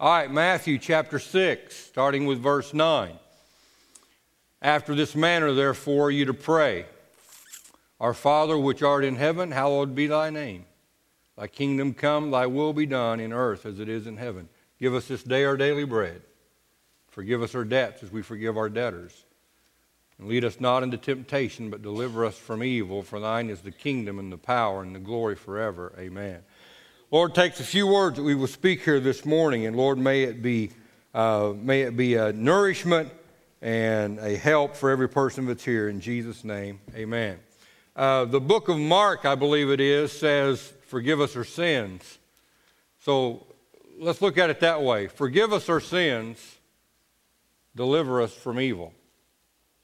All right, Matthew chapter 6, starting with verse 9. After this manner, therefore, you to pray Our Father which art in heaven, hallowed be thy name. Thy kingdom come, thy will be done in earth as it is in heaven. Give us this day our daily bread. Forgive us our debts as we forgive our debtors. And lead us not into temptation, but deliver us from evil. For thine is the kingdom and the power and the glory forever. Amen. Lord, takes a few words that we will speak here this morning, and Lord, may it be, uh, may it be a nourishment and a help for every person that's here. In Jesus' name, amen. Uh, the book of Mark, I believe it is, says, Forgive us our sins. So let's look at it that way. Forgive us our sins, deliver us from evil.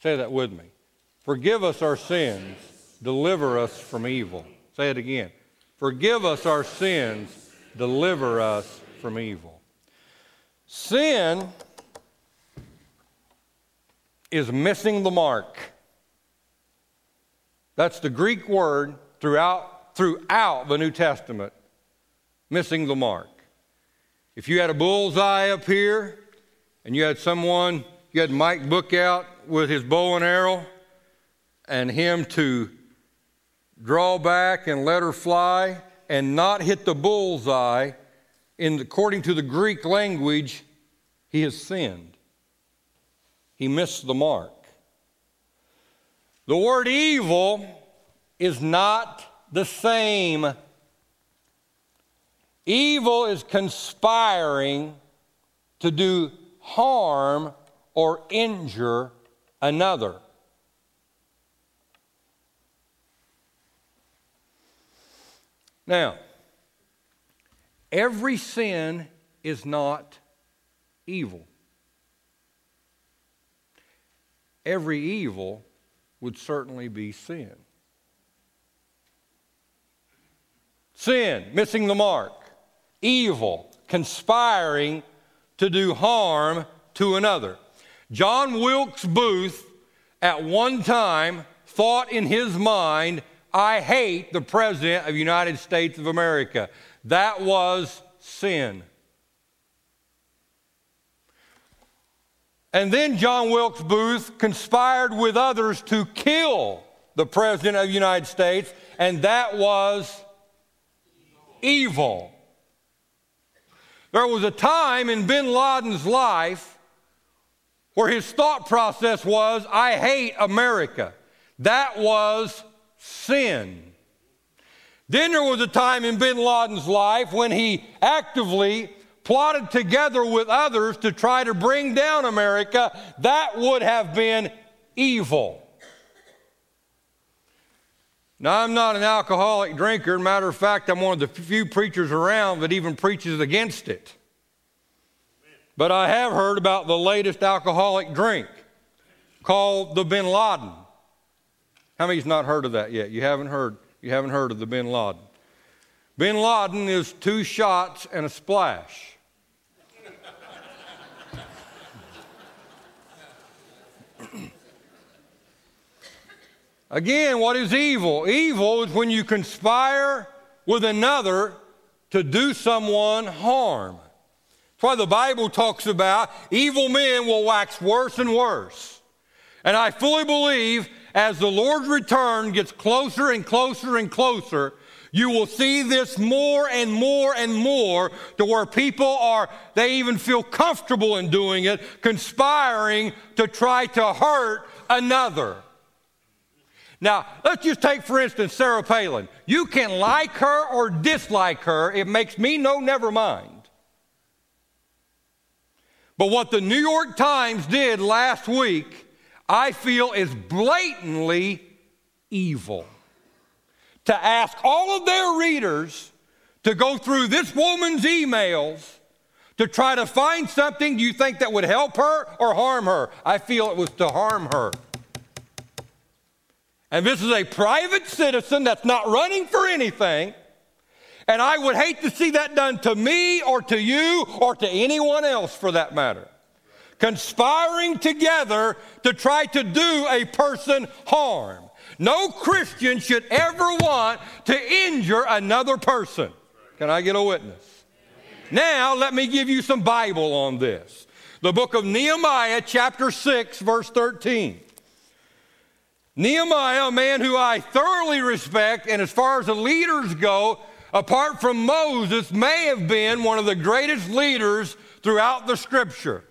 Say that with me. Forgive us our sins, deliver us from evil. Say it again. Forgive us our sins, deliver us from evil. Sin is missing the mark. That's the Greek word throughout, throughout the New Testament, missing the mark. If you had a bullseye up here and you had someone, you had Mike Book out with his bow and arrow and him to draw back and let her fly and not hit the bullseye, in, according to the Greek language, he has sinned. He missed the mark. The word evil is not the same. Evil is conspiring to do harm or injure another. Now, every sin is not evil. Every evil would certainly be sin. Sin, missing the mark, evil, conspiring to do harm to another. John Wilkes Booth, at one time, thought in his mind, I hate the President of the United States of America. That was sin. And then John Wilkes Booth conspired with others to kill the President of the United States, and that was evil. There was a time in bin Laden's life where his thought process was, I hate America. That was sin. Then there was a time in bin Laden's life when he actively plotted together with others to try to bring down America. That would have been evil. Now, I'm not an alcoholic drinker. Matter of fact, I'm one of the few preachers around that even preaches against it. But I have heard about the latest alcoholic drink called the Bin Laden. How many's not heard of that yet? You haven't heard. You haven't heard of the Bin Laden. Bin Laden is two shots and a splash. Again, what is evil? Evil is when you conspire with another to do someone harm. That's why the Bible talks about evil men will wax worse and worse. And I fully believe as the Lord's return gets closer and closer and closer, you will see this more and more and more to where people are, they even feel comfortable in doing it, conspiring to try to hurt another. Now, let's just take, for instance, Sarah Palin. You can like her or dislike her, it makes me no never mind. But what the New York Times did last week I feel is blatantly evil. To ask all of their readers to go through this woman's emails to try to find something you think that would help her or harm her. I feel it was to harm her. And this is a private citizen that's not running for anything. And I would hate to see that done to me or to you or to anyone else for that matter conspiring together to try to do a person harm. No Christian should ever want to injure another person. Can I get a witness? Now, let me give you some Bible on this. The book of Nehemiah, chapter 6, verse 13. Nehemiah, a man who I thoroughly respect, and as far as the leaders go, apart from Moses, may have been one of the greatest leaders throughout the scripture.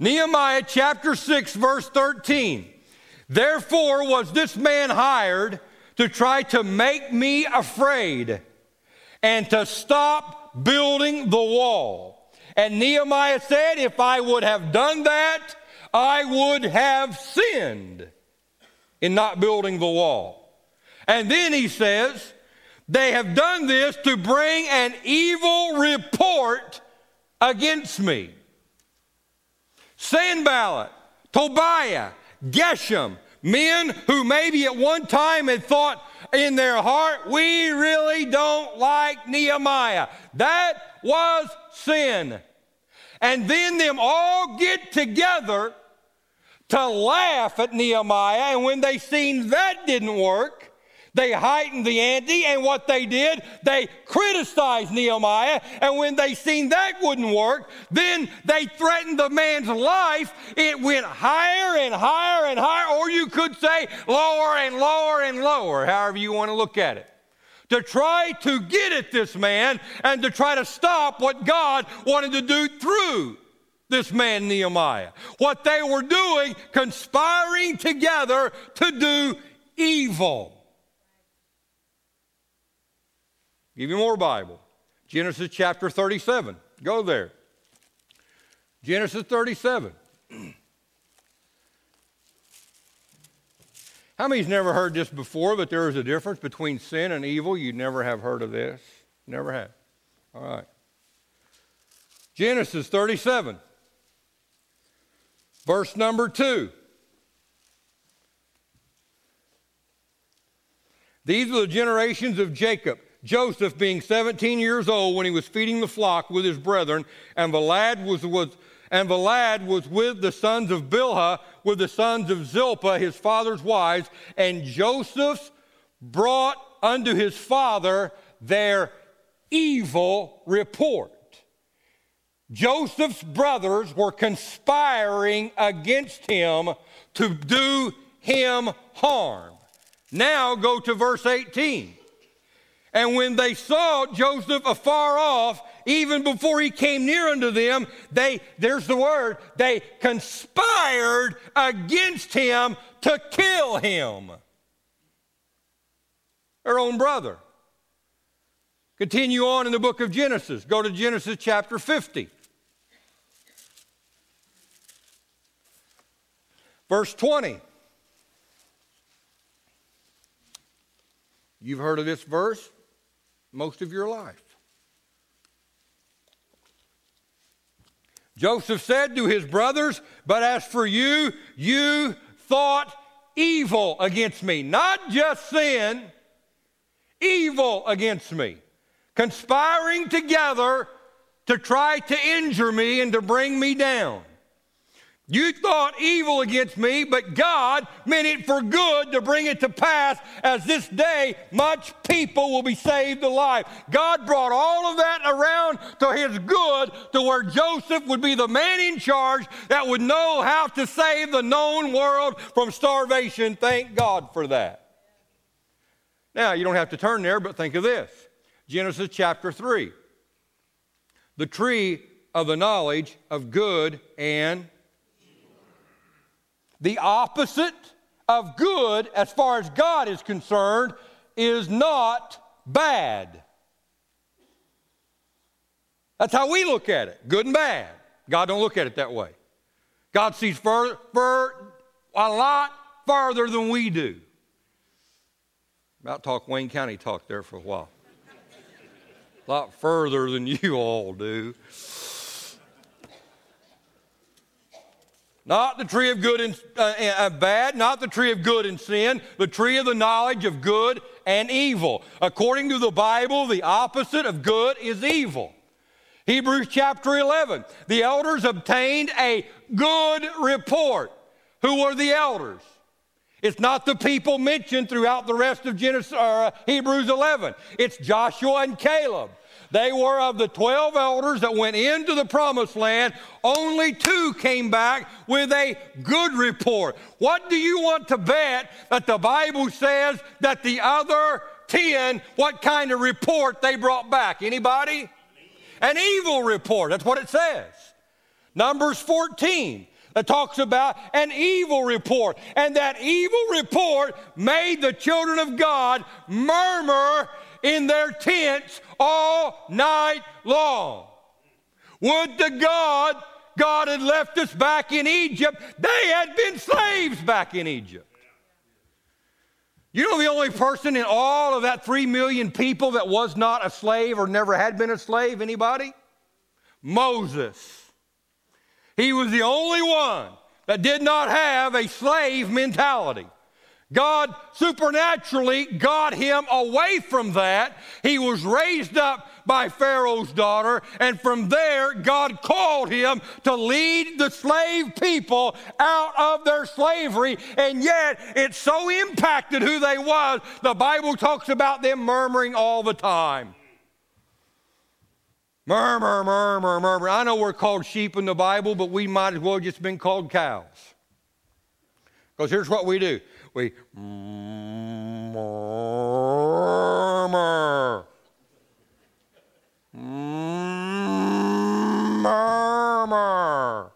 Nehemiah chapter 6, verse 13. Therefore was this man hired to try to make me afraid and to stop building the wall. And Nehemiah said, If I would have done that, I would have sinned in not building the wall. And then he says, They have done this to bring an evil report against me. Sanballat, Tobiah, Geshem, men who maybe at one time had thought in their heart, we really don't like Nehemiah. That was sin. And then them all get together to laugh at Nehemiah. And when they seen that didn't work, they heightened the ante, and what they did, they criticized Nehemiah. And when they seen that wouldn't work, then they threatened the man's life. It went higher and higher and higher, or you could say lower and lower and lower, however you want to look at it. To try to get at this man and to try to stop what God wanted to do through this man Nehemiah. What they were doing, conspiring together to do evil. Give you more Bible. Genesis chapter 37. Go there. Genesis 37. How many's never heard this before, but there is a difference between sin and evil? You never have heard of this? Never have. All right. Genesis 37. Verse number two. These are the generations of Jacob. Joseph being 17 years old when he was feeding the flock with his brethren, and the lad was, was and the lad was with the sons of Bilhah, with the sons of Zilpah, his father's wives, and Joseph brought unto his father their evil report. Joseph's brothers were conspiring against him to do him harm. Now go to verse 18. And when they saw Joseph afar off, even before he came near unto them, they, there's the word, they conspired against him to kill him. Their own brother. Continue on in the book of Genesis. Go to Genesis chapter 50. Verse 20. You've heard of this verse most of your life. Joseph said to his brothers, But as for you, you thought evil against me. Not just sin, evil against me. Conspiring together to try to injure me and to bring me down. You thought evil against me, but God meant it for good to bring it to pass as this day much people will be saved alive. God brought all of that around to his good to where Joseph would be the man in charge that would know how to save the known world from starvation. Thank God for that. Now, you don't have to turn there, but think of this Genesis chapter 3. The tree of the knowledge of good and the opposite of good, as far as God is concerned, is not bad. That's how we look at it, good and bad. God don't look at it that way. God sees fur, fur, a lot farther than we do. About talk Wayne County talk there for a while. a lot further than you all do. Not the tree of good and uh, uh, bad, not the tree of good and sin, the tree of the knowledge of good and evil. According to the Bible, the opposite of good is evil. Hebrews chapter 11, the elders obtained a good report. Who were the elders? It's not the people mentioned throughout the rest of Genesis, or, uh, Hebrews 11. It's Joshua and Caleb. They were of the 12 elders that went into the promised land, only two came back with a good report. What do you want to bet that the Bible says that the other 10, what kind of report they brought back? Anybody? An evil report. That's what it says. Numbers 14 that talks about an evil report. And that evil report made the children of God murmur in their tents all night long. Would to God God had left us back in Egypt. They had been slaves back in Egypt. You know the only person in all of that three million people that was not a slave or never had been a slave? Anybody? Moses. He was the only one that did not have a slave mentality. God supernaturally got him away from that. He was raised up by Pharaoh's daughter, and from there, God called him to lead the slave people out of their slavery, and yet it so impacted who they was. The Bible talks about them murmuring all the time. Murmur, murmur, murmur. I know we're called sheep in the Bible, but we might as well just been called cows. Because here's what we do we murmur. Murmur.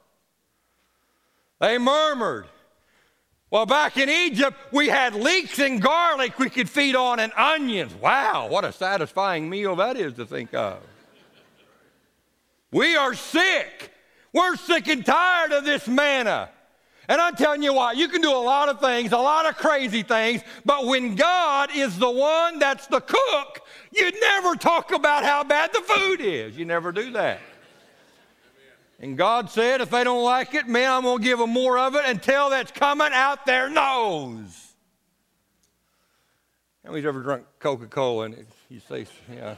They murmured. Well, back in Egypt, we had leeks and garlic we could feed on and onions. Wow, what a satisfying meal that is to think of. We are sick. We're sick and tired of this manna. And I'm telling you what, you can do a lot of things, a lot of crazy things, but when God is the one that's the cook, you never talk about how bad the food is. You never do that. And God said, if they don't like it, man, I'm going to give them more of it until that's coming out their nose. How many's ever drunk Coca Cola and you say, yeah,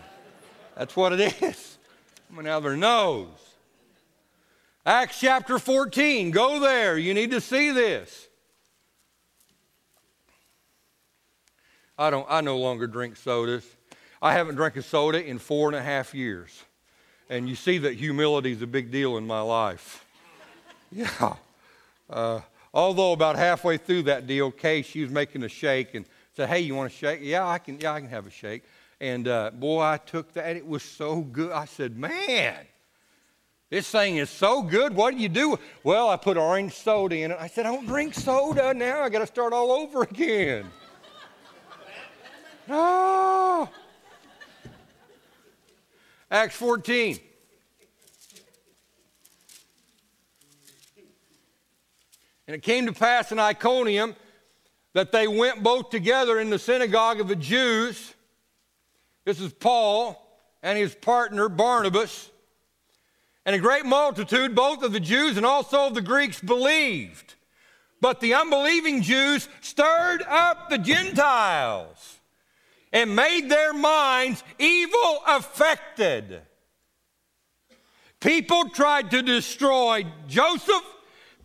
that's what it is? Coming out of their nose. Acts chapter 14. Go there. You need to see this. I don't I no longer drink sodas. I haven't drank a soda in four and a half years. And you see that humility is a big deal in my life. Yeah. Uh, although about halfway through that deal, Kay, she was making a shake and said, Hey, you want a shake? Yeah, I can, yeah, I can have a shake. And uh, boy, I took that. It was so good. I said, Man, this thing is so good. What do you do? Well, I put orange soda in it. I said, I don't drink soda now. I got to start all over again. oh. Acts 14. And it came to pass in Iconium that they went both together in the synagogue of the Jews. This is Paul and his partner Barnabas and a great multitude, both of the Jews and also of the Greeks, believed. But the unbelieving Jews stirred up the Gentiles and made their minds evil affected. People tried to destroy Joseph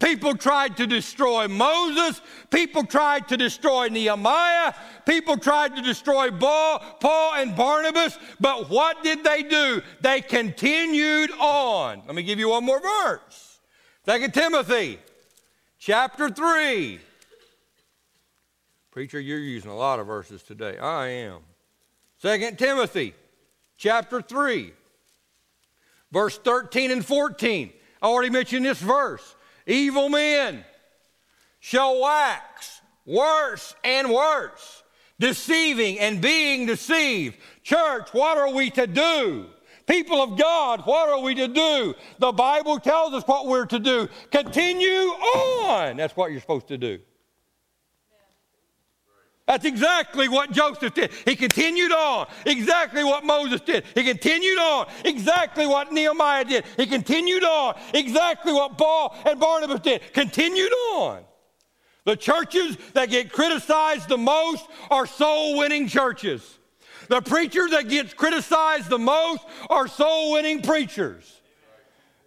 People tried to destroy Moses. People tried to destroy Nehemiah. People tried to destroy Paul and Barnabas. But what did they do? They continued on. Let me give you one more verse. Second Timothy chapter 3. Preacher, you're using a lot of verses today. I am. Second Timothy chapter 3, verse 13 and 14. I already mentioned this verse. Evil men shall wax worse and worse, deceiving and being deceived. Church, what are we to do? People of God, what are we to do? The Bible tells us what we're to do. Continue on. That's what you're supposed to do. That's exactly what Joseph did. He continued on. Exactly what Moses did. He continued on. Exactly what Nehemiah did. He continued on. Exactly what Paul and Barnabas did. Continued on. The churches that get criticized the most are soul winning churches. The preachers that get criticized the most are soul winning preachers.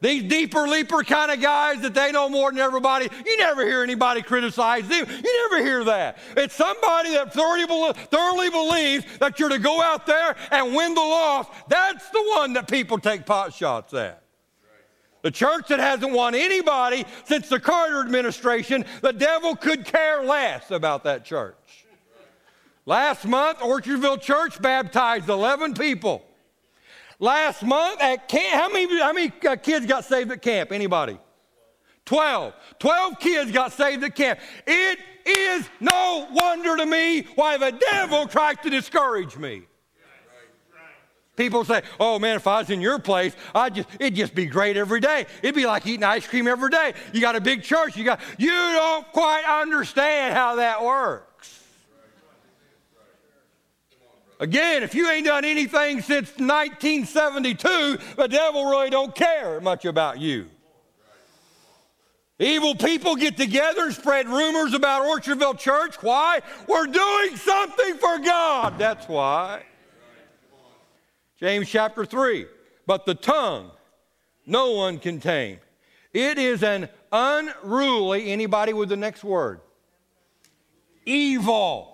These deeper leaper kind of guys that they know more than everybody, you never hear anybody criticize them. You never hear that. It's somebody that thoroughly, thoroughly believes that you're to go out there and win the loss. That's the one that people take pot shots at. The church that hasn't won anybody since the Carter administration, the devil could care less about that church. Last month, Orchardville Church baptized 11 people. Last month at camp, how many, how many uh, kids got saved at camp? Anybody? 12. 12 kids got saved at camp. It is no wonder to me why the devil tries to discourage me. People say, "Oh man, if I was in your place, I'd just it'd just be great every day. It'd be like eating ice cream every day. You got a big church. You got you don't quite understand how that works." Again, if you ain't done anything since 1972, the devil really don't care much about you. Evil people get together and spread rumors about Orchardville Church. Why? We're doing something for God. That's why. James chapter 3. But the tongue no one can tame. It is an unruly, anybody with the next word? Evil.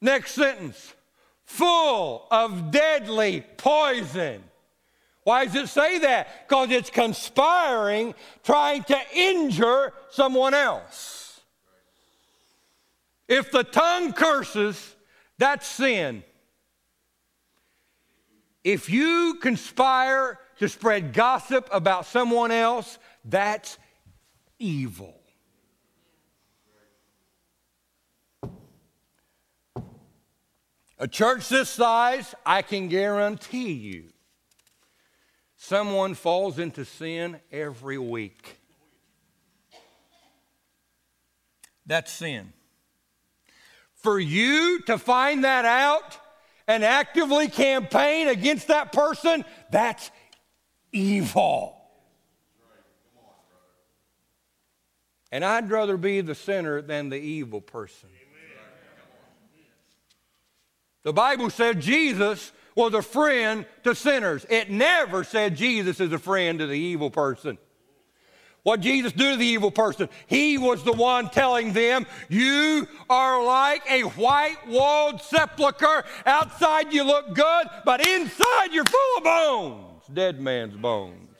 Next sentence full of deadly poison. Why does it say that? Because it's conspiring, trying to injure someone else. If the tongue curses, that's sin. If you conspire to spread gossip about someone else, that's evil. A church this size, I can guarantee you, someone falls into sin every week. That's sin. For you to find that out and actively campaign against that person, that's evil. And I'd rather be the sinner than the evil person. The Bible said Jesus was a friend to sinners. It never said Jesus is a friend to the evil person. What Jesus do to the evil person? He was the one telling them, You are like a white walled sepulchre. Outside you look good, but inside you're full of bones, dead man's bones.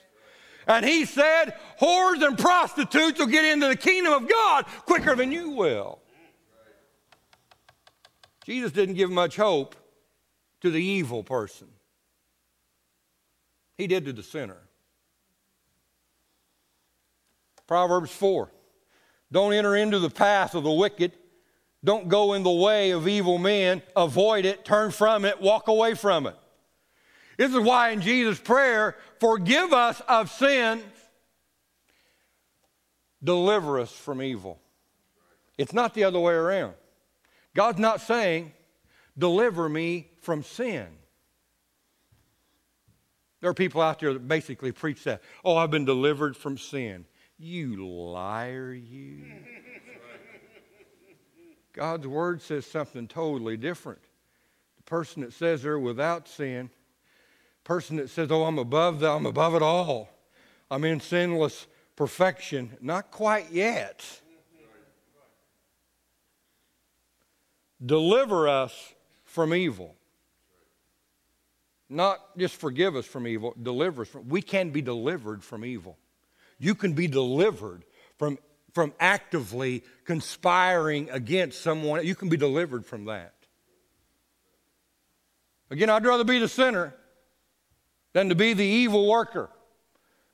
And he said, Whores and prostitutes will get into the kingdom of God quicker than you will. Jesus didn't give much hope to the evil person, he did to the sinner. Proverbs 4 Don't enter into the path of the wicked. Don't go in the way of evil men. Avoid it, turn from it, walk away from it. This is why in Jesus' prayer, forgive us of sins, deliver us from evil. It's not the other way around. God's not saying, deliver me from sin. There are people out there that basically preach that. Oh, I've been delivered from sin. You liar, you. God's word says something totally different. The person that says they're without sin, person that says, "Oh, I'm above the, I'm above it all. I'm in sinless perfection." Not quite yet. Deliver us from evil. Not just forgive us from evil, deliver us from we can be delivered from evil. You can be delivered from, from actively conspiring against someone. You can be delivered from that. Again, I'd rather be the sinner than to be the evil worker.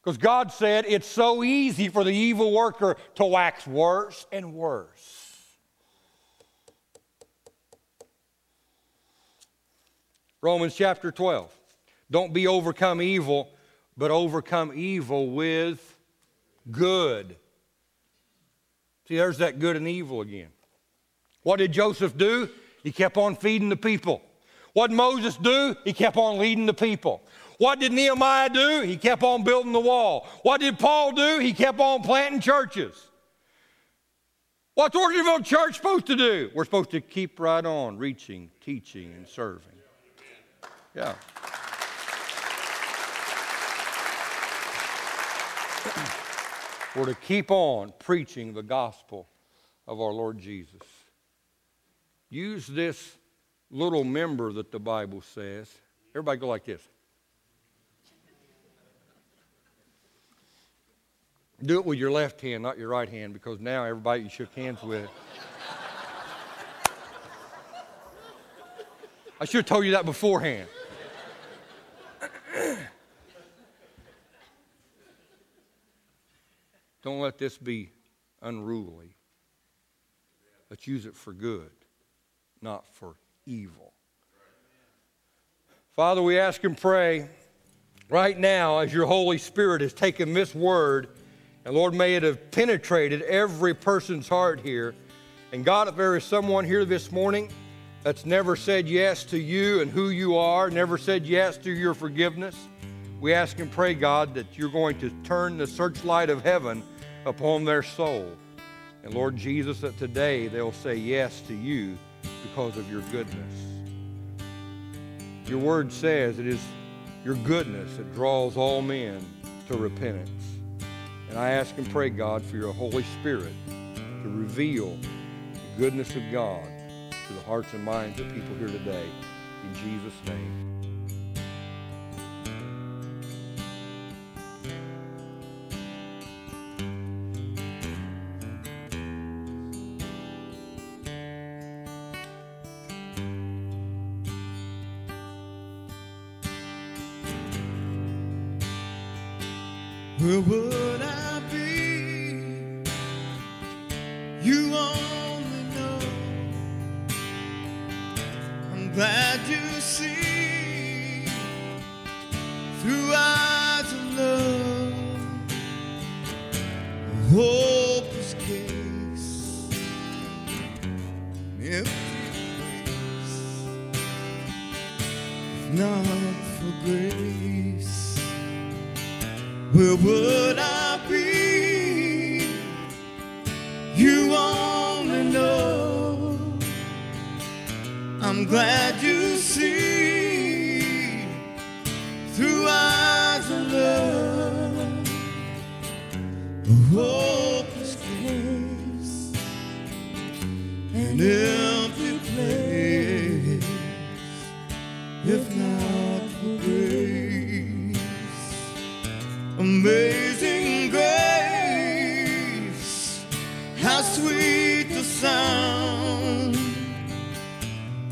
Because God said it's so easy for the evil worker to wax worse and worse. Romans chapter 12. Don't be overcome evil, but overcome evil with good. See, there's that good and evil again. What did Joseph do? He kept on feeding the people. What did Moses do? He kept on leading the people. What did Nehemiah do? He kept on building the wall. What did Paul do? He kept on planting churches. What's Orchardville Church supposed to do? We're supposed to keep right on reaching, teaching, and serving. Yeah. We're to keep on preaching the gospel of our Lord Jesus. Use this little member that the Bible says. Everybody go like this. Do it with your left hand, not your right hand, because now everybody you shook hands with. I should have told you that beforehand. Don't let this be unruly. Let's use it for good, not for evil. Father, we ask and pray right now as your Holy Spirit has taken this word, and Lord, may it have penetrated every person's heart here. And God, if there is someone here this morning that's never said yes to you and who you are, never said yes to your forgiveness, we ask and pray, God, that you're going to turn the searchlight of heaven upon their soul. And Lord Jesus, that today they'll say yes to you because of your goodness. Your word says it is your goodness that draws all men to repentance. And I ask and pray, God, for your Holy Spirit to reveal the goodness of God to the hearts and minds of people here today. In Jesus' name. Sweet the sound.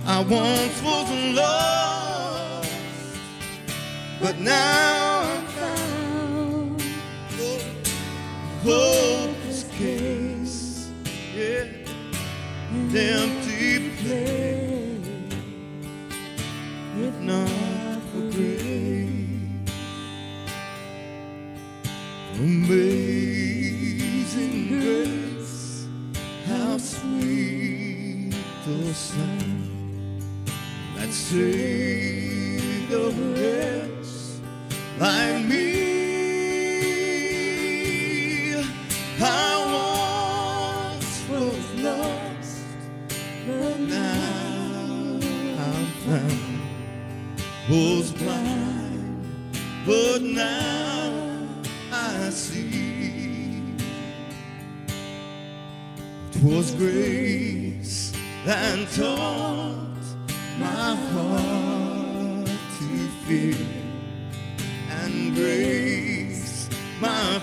I once was lost, but now I'm found. Hopeless case, yeah, an saved a wretch like me. I once was lost, but now I'm found. Was blind, but now I see. Twas grace that taught my heart to fear, and grace my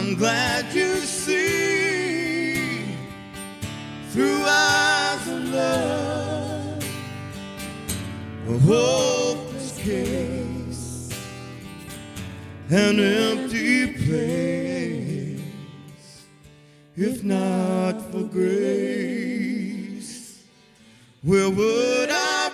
I'm glad you see through eyes of love a hopeless case an empty place if not for grace. Where would i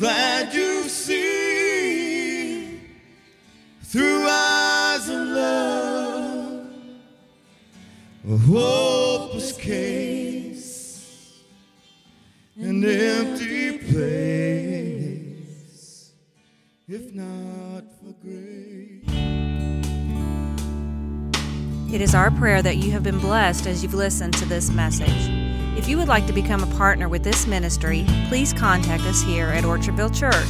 that you see through eyes of love, a hopeless case, an empty place, if not for grace. It is our prayer that you have been blessed as you've listened to this message. If you would like to become a partner with this ministry, please contact us here at Orchardville Church.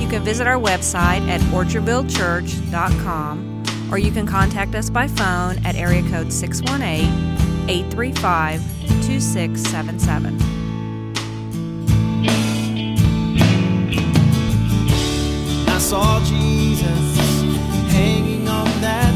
You can visit our website at orchardvillechurch.com or you can contact us by phone at area code 618 835 2677. I saw Jesus hanging on that